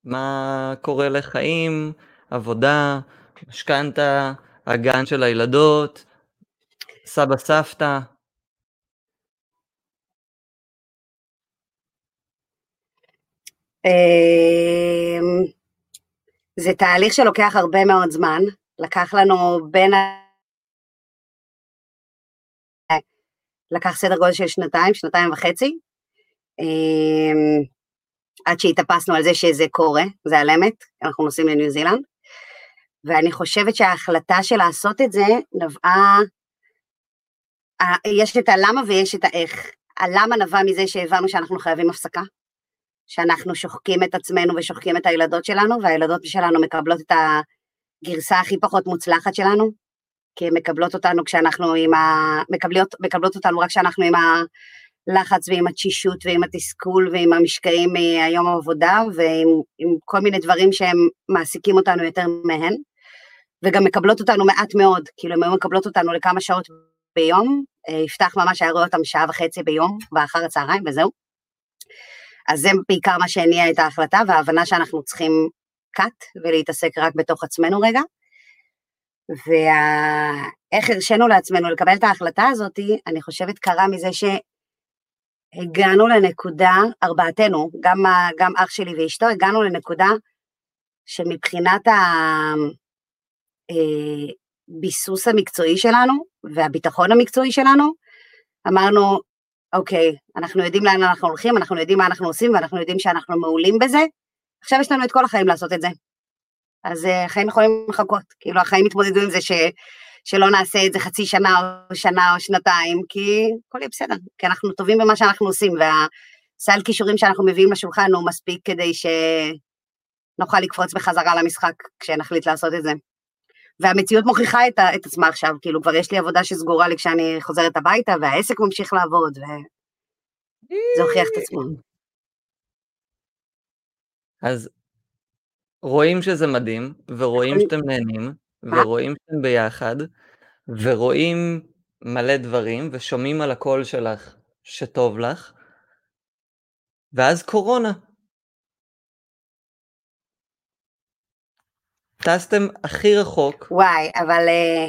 מה קורה לחיים, עבודה, משכנתה, הגן של הילדות, סבא סבתא? זה תהליך שלוקח הרבה מאוד זמן, לקח לנו בין לקח סדר גודל של שנתיים, שנתיים וחצי. אמ, עד שהתאפסנו על זה שזה קורה, זה על אמת, אנחנו נוסעים לניו זילנד. ואני חושבת שההחלטה של לעשות את זה נבעה, יש את הלמה ויש את האיך. הלמה נבע מזה שהבנו שאנחנו חייבים הפסקה, שאנחנו שוחקים את עצמנו ושוחקים את הילדות שלנו, והילדות שלנו מקבלות את הגרסה הכי פחות מוצלחת שלנו, כי הן מקבלות אותנו כשאנחנו עם ה... מקבלות, מקבלות אותנו רק כשאנחנו עם הלחץ ועם התשישות ועם התסכול ועם המשקעים מהיום העבודה ועם כל מיני דברים שהם מעסיקים אותנו יותר מהן, וגם מקבלות אותנו מעט מאוד, כאילו הן היו מקבלות אותנו לכמה שעות ביום, אה, יפתח ממש היה רואה אותם שעה וחצי ביום, באחר הצהריים וזהו. אז זה בעיקר מה שהניע את ההחלטה וההבנה שאנחנו צריכים cut ולהתעסק רק בתוך עצמנו רגע. ואיך וה... הרשינו לעצמנו לקבל את ההחלטה הזאת, אני חושבת קרה מזה שהגענו לנקודה, ארבעתנו, גם, גם אח שלי ואשתו, הגענו לנקודה שמבחינת הביסוס אה, המקצועי שלנו והביטחון המקצועי שלנו, אמרנו, אוקיי, אנחנו יודעים לאן אנחנו הולכים, אנחנו יודעים מה אנחנו עושים ואנחנו יודעים שאנחנו מעולים בזה, עכשיו יש לנו את כל החיים לעשות את זה. אז uh, החיים יכולים לחכות, כאילו החיים יתמודדו עם זה ש, שלא נעשה את זה חצי שנה או שנה או שנתיים, כי הכל יהיה בסדר, כי אנחנו טובים במה שאנחנו עושים, והסל כישורים שאנחנו מביאים לשולחן הוא מספיק כדי שנוכל לקפוץ בחזרה למשחק כשנחליט לעשות את זה. והמציאות מוכיחה את, את עצמה עכשיו, כאילו כבר יש לי עבודה שסגורה לי כשאני חוזרת הביתה, והעסק ממשיך לעבוד, וזה הוכיח את עצמו. אז רואים שזה מדהים, ורואים שאתם נהנים, ורואים שאתם ביחד, ורואים מלא דברים, ושומעים על הקול שלך שטוב לך, ואז קורונה. טסתם הכי רחוק. וואי, אבל... אה,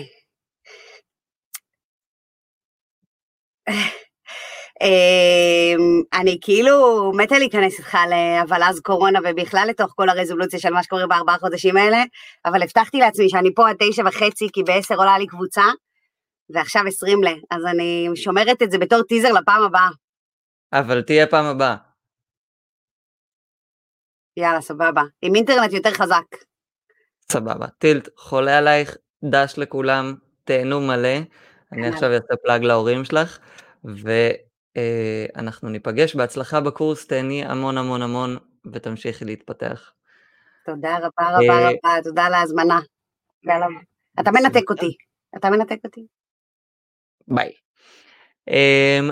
אמ, אני כאילו מתה להיכנס איתך אבל אז קורונה ובכלל לתוך כל הרזולוציה של מה שקורה בארבעה חודשים האלה, אבל הבטחתי לעצמי שאני פה עד תשע וחצי כי בעשר עולה לי קבוצה, ועכשיו עשרים ל, אז אני שומרת את זה בתור טיזר לפעם הבאה. אבל תהיה פעם הבאה. יאללה, סבבה. עם אינטרנט יותר חזק. סבבה. טילט, חולה עלייך, דש לכולם, תהנו מלא. אני עכשיו אעשה פלאג להורים שלך, ואנחנו ניפגש. בהצלחה בקורס, תהני המון המון המון, ותמשיכי להתפתח. תודה רבה רבה אה, רבה, תודה על ההזמנה. אתה מנתק אותי. אתה מנתק אותי. ביי. אמ,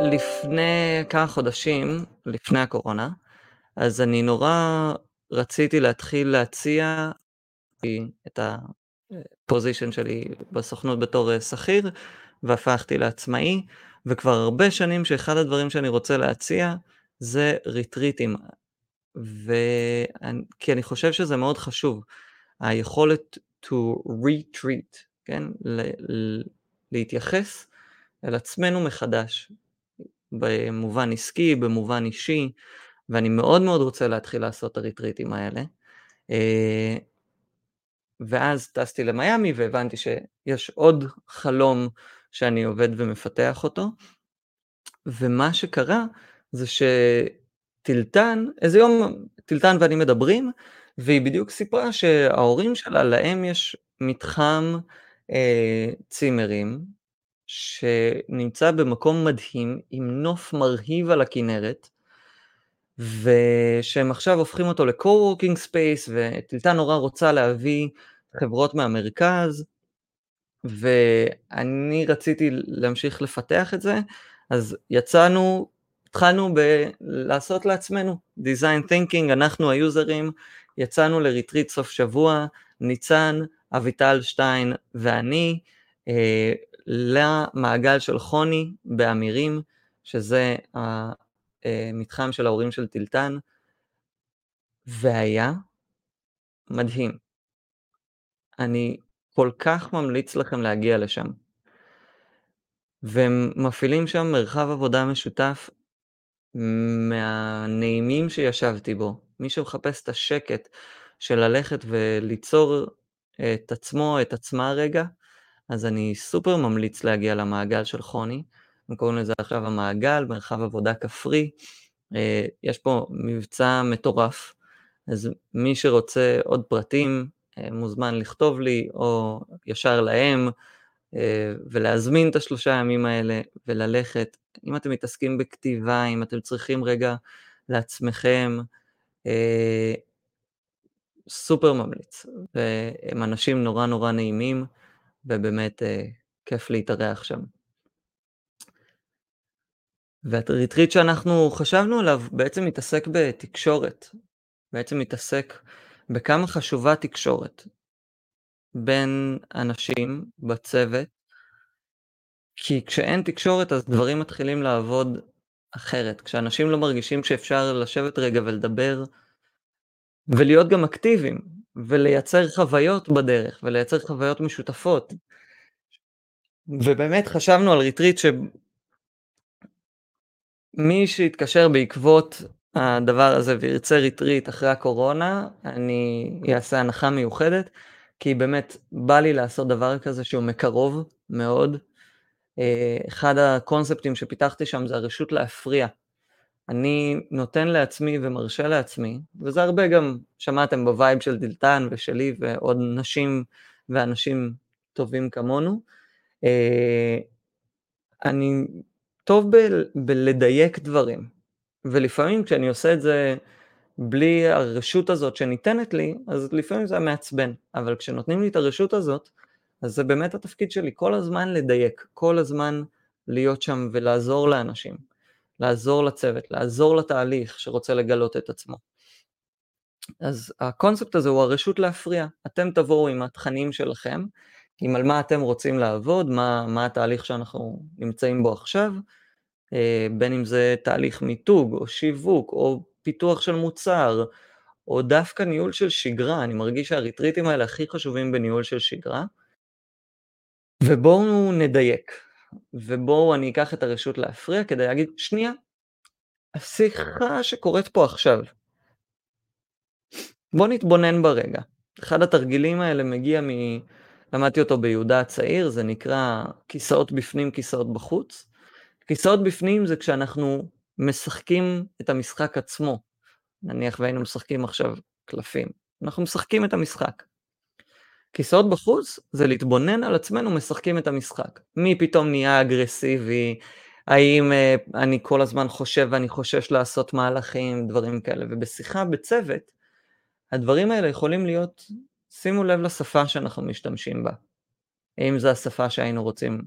לפני כמה חודשים, לפני הקורונה, אז אני נורא רציתי להתחיל להציע את הפוזיישן שלי בסוכנות בתור אה, שכיר, והפכתי לעצמאי, וכבר הרבה שנים שאחד הדברים שאני רוצה להציע זה ריטריטים. ו... כי אני חושב שזה מאוד חשוב, היכולת to retreat, כן? ל- להתייחס אל עצמנו מחדש, במובן עסקי, במובן אישי, ואני מאוד מאוד רוצה להתחיל לעשות את הריטריטים האלה. אה, ואז טסתי למיאמי והבנתי שיש עוד חלום שאני עובד ומפתח אותו, ומה שקרה זה שטילטן, איזה יום טילטן ואני מדברים, והיא בדיוק סיפרה שההורים שלה, להם יש מתחם אה, צימרים, שנמצא במקום מדהים, עם נוף מרהיב על הכנרת, ושהם עכשיו הופכים אותו ל-co-working space, וטילטה נורא רוצה להביא חברות מהמרכז, ואני רציתי להמשיך לפתח את זה, אז יצאנו, התחלנו לעשות לעצמנו design thinking, אנחנו היוזרים, יצאנו לריטריט סוף שבוע, ניצן, אביטל שטיין ואני, אה, למעגל של חוני באמירים, שזה המתחם של ההורים של טילטן, והיה מדהים. אני כל כך ממליץ לכם להגיע לשם. והם מפעילים שם מרחב עבודה משותף מהנעימים שישבתי בו. מי שמחפש את השקט של ללכת וליצור את עצמו, את עצמה רגע, אז אני סופר ממליץ להגיע למעגל של חוני. הם קוראים לזה עכשיו המעגל, מרחב עבודה כפרי. אה, יש פה מבצע מטורף, אז מי שרוצה עוד פרטים אה, מוזמן לכתוב לי או ישר להם ולהזמין את השלושה ימים האלה וללכת. אם אתם מתעסקים בכתיבה, אם אתם צריכים רגע לעצמכם, סופר ממליץ, והם אנשים נורא נורא נעימים, ובאמת כיף להתארח שם. והריטריט שאנחנו חשבנו עליו בעצם מתעסק בתקשורת, בעצם מתעסק בכמה חשובה תקשורת בין אנשים בצוות, כי כשאין תקשורת אז דברים מתחילים לעבוד אחרת. כשאנשים לא מרגישים שאפשר לשבת רגע ולדבר ולהיות גם אקטיביים, ולייצר חוויות בדרך, ולייצר חוויות משותפות. ובאמת חשבנו על ריטריט מי שיתקשר בעקבות הדבר הזה וירצה ריטריט אחרי הקורונה, אני אעשה הנחה מיוחדת, כי באמת בא לי לעשות דבר כזה שהוא מקרוב מאוד. אה, אחד הקונספטים שפיתחתי שם זה הרשות להפריע. אני נותן לעצמי ומרשה לעצמי, וזה הרבה גם שמעתם ב vibe של דלתן ושלי ועוד נשים ואנשים טובים כמונו. אה, אני טוב ב- בלדייק דברים, ולפעמים כשאני עושה את זה בלי הרשות הזאת שניתנת לי, אז לפעמים זה מעצבן, אבל כשנותנים לי את הרשות הזאת, אז זה באמת התפקיד שלי, כל הזמן לדייק, כל הזמן להיות שם ולעזור לאנשים, לעזור לצוות, לעזור לתהליך שרוצה לגלות את עצמו. אז הקונספט הזה הוא הרשות להפריע, אתם תבואו עם התכנים שלכם, עם על מה אתם רוצים לעבוד, מה, מה התהליך שאנחנו נמצאים בו עכשיו, אה, בין אם זה תהליך מיתוג או שיווק או פיתוח של מוצר, או דווקא ניהול של שגרה, אני מרגיש שהריטריטים האלה הכי חשובים בניהול של שגרה. ובואו נדייק, ובואו אני אקח את הרשות להפריע כדי להגיד, שנייה, השיחה שקורית פה עכשיו, בואו נתבונן ברגע. אחד התרגילים האלה מגיע מ... למדתי אותו ביהודה הצעיר, זה נקרא כיסאות בפנים, כיסאות בחוץ. כיסאות בפנים זה כשאנחנו משחקים את המשחק עצמו. נניח והיינו משחקים עכשיו קלפים, אנחנו משחקים את המשחק. כיסאות בחוץ זה להתבונן על עצמנו משחקים את המשחק. מי פתאום נהיה אגרסיבי, האם uh, אני כל הזמן חושב ואני חושש לעשות מהלכים, דברים כאלה. ובשיחה בצוות, הדברים האלה יכולים להיות, שימו לב לשפה שאנחנו משתמשים בה. האם זו השפה שהיינו רוצים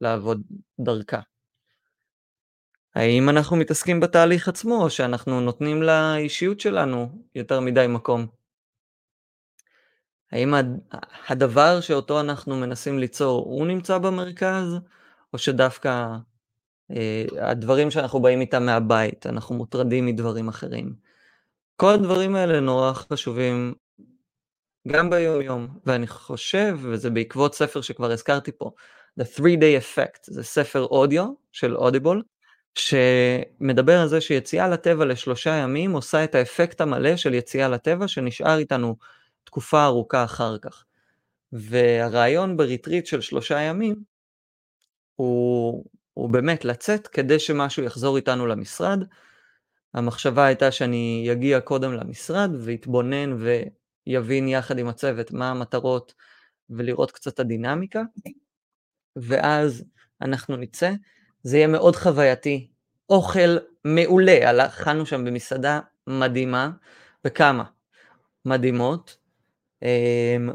לעבוד דרכה. האם אנחנו מתעסקים בתהליך עצמו, או שאנחנו נותנים לאישיות שלנו יותר מדי מקום? האם הדבר שאותו אנחנו מנסים ליצור, הוא נמצא במרכז, או שדווקא אה, הדברים שאנחנו באים איתם מהבית, אנחנו מוטרדים מדברים אחרים? כל הדברים האלה נורא חשובים גם ביום-יום, ואני חושב, וזה בעקבות ספר שכבר הזכרתי פה, The Three Day Effect, זה ספר אודיו של אודיבול, שמדבר על זה שיציאה לטבע לשלושה ימים עושה את האפקט המלא של יציאה לטבע שנשאר איתנו תקופה ארוכה אחר כך. והרעיון בריטריט של שלושה ימים הוא, הוא באמת לצאת כדי שמשהו יחזור איתנו למשרד. המחשבה הייתה שאני אגיע קודם למשרד ויתבונן ויבין יחד עם הצוות מה המטרות ולראות קצת את הדינמיקה, ואז אנחנו נצא. זה יהיה מאוד חווייתי. אוכל מעולה, אכלנו שם במסעדה מדהימה, וכמה? מדהימות. אמ,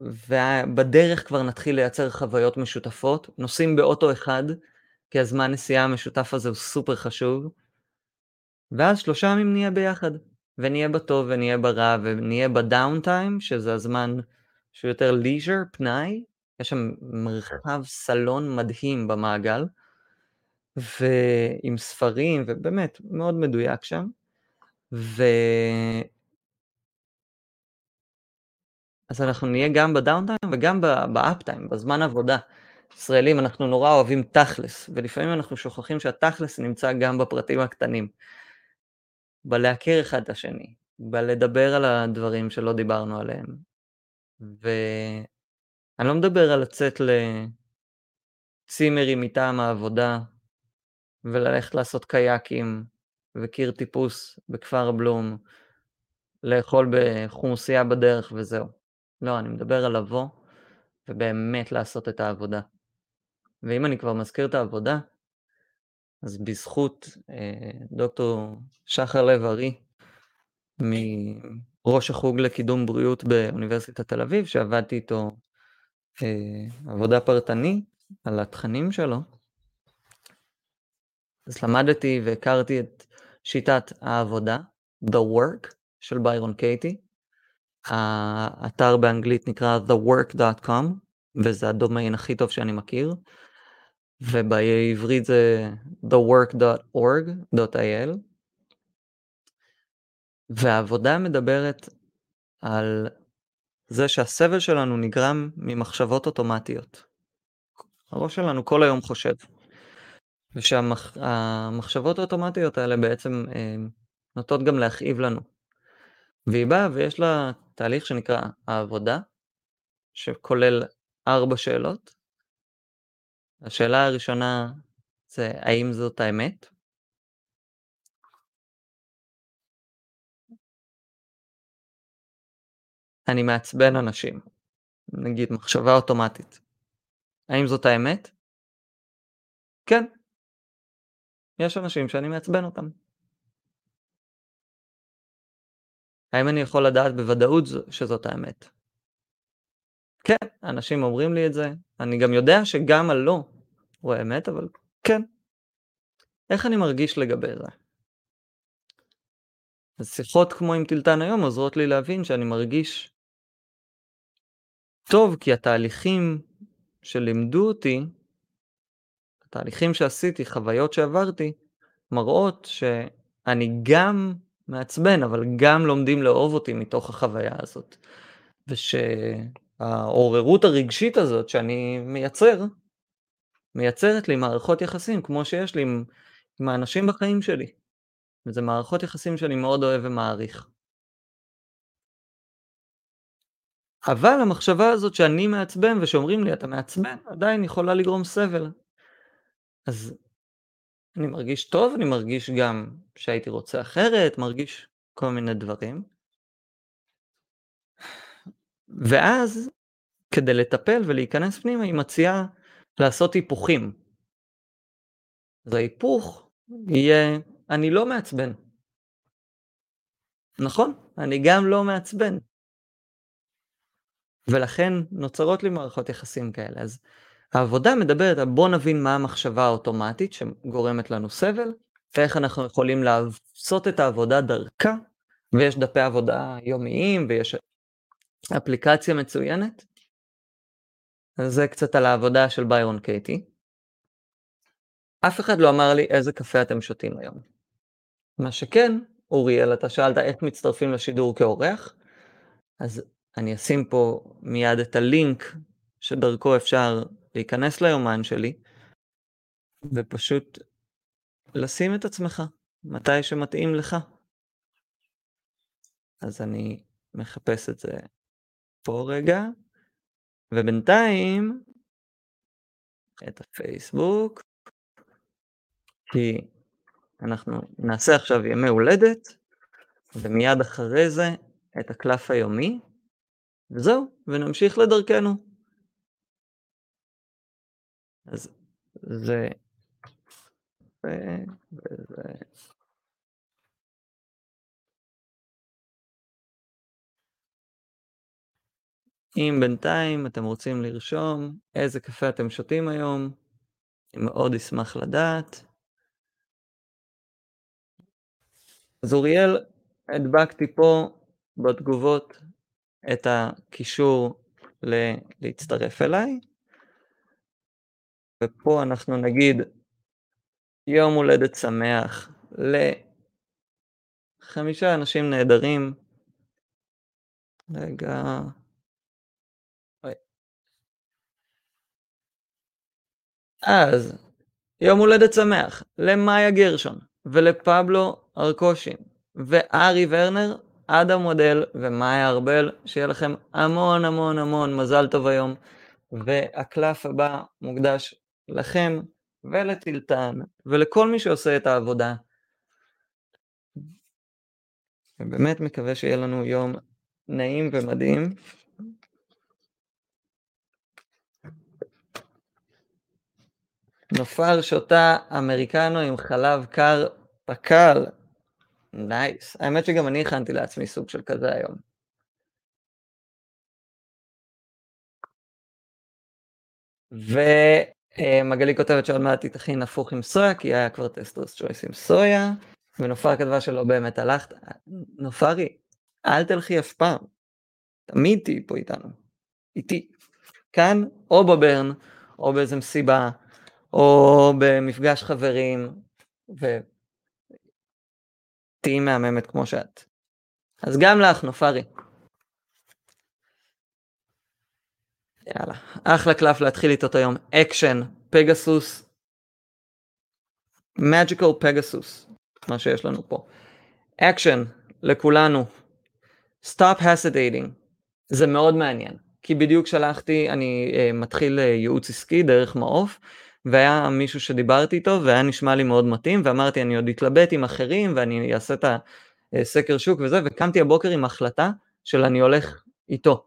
ובדרך כבר נתחיל לייצר חוויות משותפות, נוסעים באוטו אחד, כי הזמן נסיעה המשותף הזה הוא סופר חשוב, ואז שלושה ימים נהיה ביחד, ונהיה בטוב ונהיה ברע, ונהיה בדאון טיים, שזה הזמן שהוא יותר ליז'ר, פנאי, יש שם מרחב סלון מדהים במעגל, ועם ספרים, ובאמת, מאוד מדויק שם. ו... אז אנחנו נהיה גם בדאונטיים וגם באפטיים, בזמן עבודה. ישראלים, אנחנו נורא אוהבים תכלס, ולפעמים אנחנו שוכחים שהתכלס נמצא גם בפרטים הקטנים. בלהכיר אחד את השני, בלדבר על הדברים שלא דיברנו עליהם. ו... אני לא מדבר על לצאת לצימרים מטעם העבודה וללכת לעשות קייקים וקיר טיפוס בכפר בלום, לאכול בחומוסייה בדרך וזהו. לא, אני מדבר על לבוא ובאמת לעשות את העבודה. ואם אני כבר מזכיר את העבודה, אז בזכות אה, דוקטור שחר לב-ארי, מראש החוג לקידום בריאות באוניברסיטת תל אביב, שעבדתי איתו אה, עבודה פרטנית על התכנים שלו, אז למדתי והכרתי את שיטת העבודה, The Work, של ביירון קייטי. האתר באנגלית נקרא thework.com, וזה הדומיין הכי טוב שאני מכיר. ובעברית זה thework.org.il. והעבודה מדברת על זה שהסבל שלנו נגרם ממחשבות אוטומטיות. הראש שלנו כל היום חושב. ושהמחשבות האוטומטיות האלה בעצם אה, נוטות גם להכאיב לנו. והיא באה ויש לה תהליך שנקרא העבודה, שכולל ארבע שאלות. השאלה הראשונה זה האם זאת האמת? אני מעצבן אנשים, נגיד מחשבה אוטומטית. האם זאת האמת? כן. יש אנשים שאני מעצבן אותם. האם אני יכול לדעת בוודאות שזאת האמת? כן, אנשים אומרים לי את זה, אני גם יודע שגם הלא הוא האמת, אבל כן. איך אני מרגיש לגבי זה? אז שיחות כמו עם טילטן היום עוזרות לי להבין שאני מרגיש טוב, כי התהליכים שלימדו אותי, התהליכים שעשיתי, חוויות שעברתי, מראות שאני גם מעצבן, אבל גם לומדים לאהוב אותי מתוך החוויה הזאת. ושהעוררות הרגשית הזאת שאני מייצר, מייצרת לי מערכות יחסים כמו שיש לי עם, עם האנשים בחיים שלי. וזה מערכות יחסים שאני מאוד אוהב ומעריך. אבל המחשבה הזאת שאני מעצבן ושאומרים לי אתה מעצבן עדיין יכולה לגרום סבל. אז אני מרגיש טוב, אני מרגיש גם שהייתי רוצה אחרת, מרגיש כל מיני דברים. ואז כדי לטפל ולהיכנס פנימה היא מציעה לעשות היפוכים. אז ההיפוך יהיה אני לא מעצבן. נכון, אני גם לא מעצבן. ולכן נוצרות לי מערכות יחסים כאלה. אז העבודה מדברת על בוא נבין מה המחשבה האוטומטית שגורמת לנו סבל, ואיך אנחנו יכולים לעשות את העבודה דרכה, ויש דפי עבודה יומיים, ויש אפליקציה מצוינת. אז זה קצת על העבודה של ביירון קייטי. אף אחד לא אמר לי איזה קפה אתם שותים היום. מה שכן, אוריאל, אתה שאלת איך מצטרפים לשידור כאורח, אז אני אשים פה מיד את הלינק שדרכו אפשר להיכנס ליומן שלי, ופשוט לשים את עצמך מתי שמתאים לך. אז אני מחפש את זה פה רגע, ובינתיים את הפייסבוק, כי אנחנו נעשה עכשיו ימי הולדת, ומיד אחרי זה את הקלף היומי, וזהו, ונמשיך לדרכנו. אז זה... וזה... אם בינתיים אתם רוצים לרשום איזה קפה אתם שותים היום, אני מאוד אשמח לדעת. אז אוריאל, הדבקתי פה בתגובות את הקישור ל- להצטרף אליי. ופה אנחנו נגיד יום הולדת שמח לחמישה אנשים נהדרים. רגע. אז יום הולדת שמח למאיה גרשון ולפבלו ארקושין וארי ורנר, אדם מודל ומאיה ארבל, שיהיה לכם המון המון המון מזל טוב היום. והקלף הבא מוקדש לכם ולטילטן ולכל מי שעושה את העבודה ובאמת מקווה שיהיה לנו יום נעים ומדהים. נופר שותה אמריקנו עם חלב קר פקל. נייס. האמת שגם אני הכנתי לעצמי סוג של כזה היום. ומגלי כותבת שעוד מעט היא תכין הפוך עם סויה, כי היה כבר טסטרס צ'וייס עם סויה, ונופר כתבה שלא באמת הלכת. נופרי, אל תלכי אף פעם. תמיד תהיי פה איתנו. איתי. כאן, או בברן, או באיזה מסיבה, או במפגש חברים, ותהיי מהממת כמו שאת. אז גם לך, נופרי. יאללה, אחלה קלף להתחיל איתו את היום. אקשן, פגסוס, magical פגסוס, מה שיש לנו פה. אקשן, לכולנו. Stop hesitating. זה מאוד מעניין, כי בדיוק שלחתי, אני אה, מתחיל אה, ייעוץ עסקי דרך מעוף, והיה מישהו שדיברתי איתו והיה נשמע לי מאוד מתאים, ואמרתי אני עוד אתלבט עם אחרים ואני אעשה את הסקר שוק וזה, וקמתי הבוקר עם החלטה של אני הולך איתו.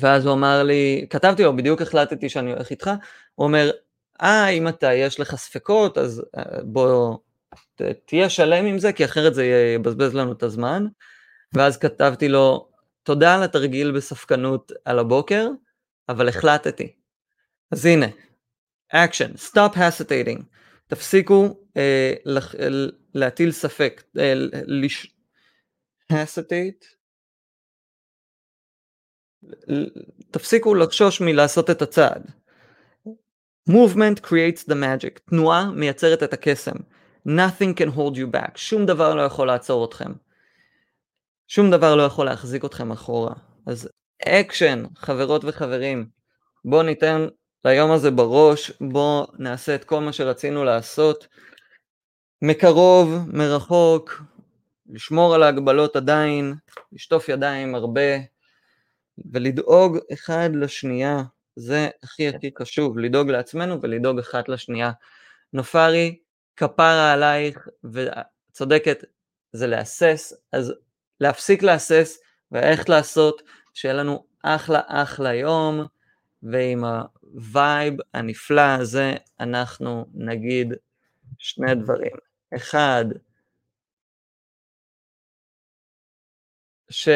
ואז הוא אמר לי, כתבתי לו, בדיוק החלטתי שאני הולך איתך, הוא אומר, אה, אם אתה, יש לך ספקות, אז אה, בוא, ת, תהיה שלם עם זה, כי אחרת זה יבזבז לנו את הזמן. ואז כתבתי לו, תודה על התרגיל בספקנות על הבוקר, אבל החלטתי. אז הנה, action, stop hesitating, תפסיקו אה, לח, להטיל ספק, אה, תפסיקו לחשוש מלעשות את הצעד. movement creates the magic, תנועה מייצרת את הקסם. nothing can hold you back, שום דבר לא יכול לעצור אתכם. שום דבר לא יכול להחזיק אתכם אחורה. אז אקשן, חברות וחברים, בואו ניתן ליום הזה בראש, בואו נעשה את כל מה שרצינו לעשות, מקרוב, מרחוק, לשמור על ההגבלות עדיין, לשטוף ידיים הרבה, ולדאוג אחד לשנייה, זה הכי הכי חשוב, לדאוג לעצמנו ולדאוג אחת לשנייה. נופרי, כפרה עלייך, וצודקת, זה להסס, אז להפסיק להסס ואיך לעשות, שיהיה לנו אחלה אחלה יום, ועם ה vibe הנפלא הזה אנחנו נגיד שני דברים. אחד, ש...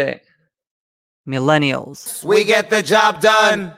millennials. We get the job done.